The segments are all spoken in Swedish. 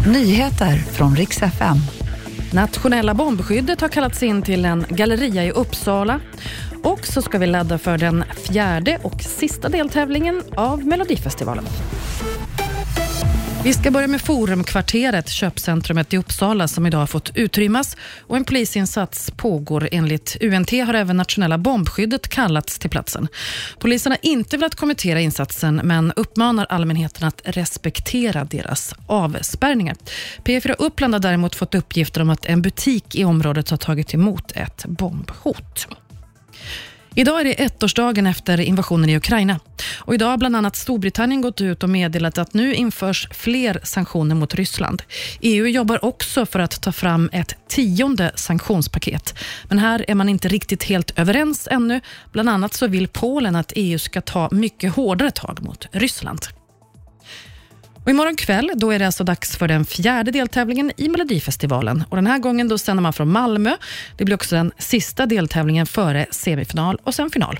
Nyheter från riks FM. Nationella bombskyddet har kallats in till en galleria i Uppsala. Och så ska vi ladda för den fjärde och sista deltävlingen av Melodifestivalen. Vi ska börja med Forumkvarteret, köpcentrumet i Uppsala som idag har fått utrymmas och en polisinsats pågår. Enligt UNT har även nationella bombskyddet kallats till platsen. Polisen har inte velat kommentera insatsen men uppmanar allmänheten att respektera deras avspärrningar. P4 Uppland har däremot fått uppgifter om att en butik i området har tagit emot ett bombhot. Idag är det ettårsdagen efter invasionen i Ukraina. Och idag har bland annat Storbritannien gått ut och meddelat att nu införs fler sanktioner mot Ryssland. EU jobbar också för att ta fram ett tionde sanktionspaket. Men här är man inte riktigt helt överens ännu. Bland annat så vill Polen att EU ska ta mycket hårdare tag mot Ryssland. Och imorgon kväll då är det alltså dags för den fjärde deltävlingen i Melodifestivalen. Och den här gången då sänder man från Malmö. Det blir också den sista deltävlingen före semifinal och sen final.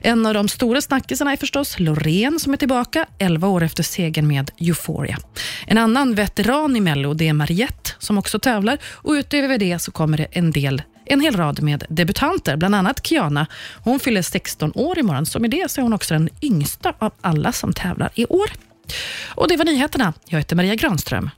En av de stora snackisarna är förstås Loreen som är tillbaka 11 år efter segern med Euphoria. En annan veteran i Mello det är Mariette som också tävlar och utöver det så kommer det en del en hel rad med debutanter, bland annat Kiana. Hon fyller 16 år imorgon, så med det så är hon också den yngsta av alla som tävlar i år. Och Det var nyheterna. Jag heter Maria Granström.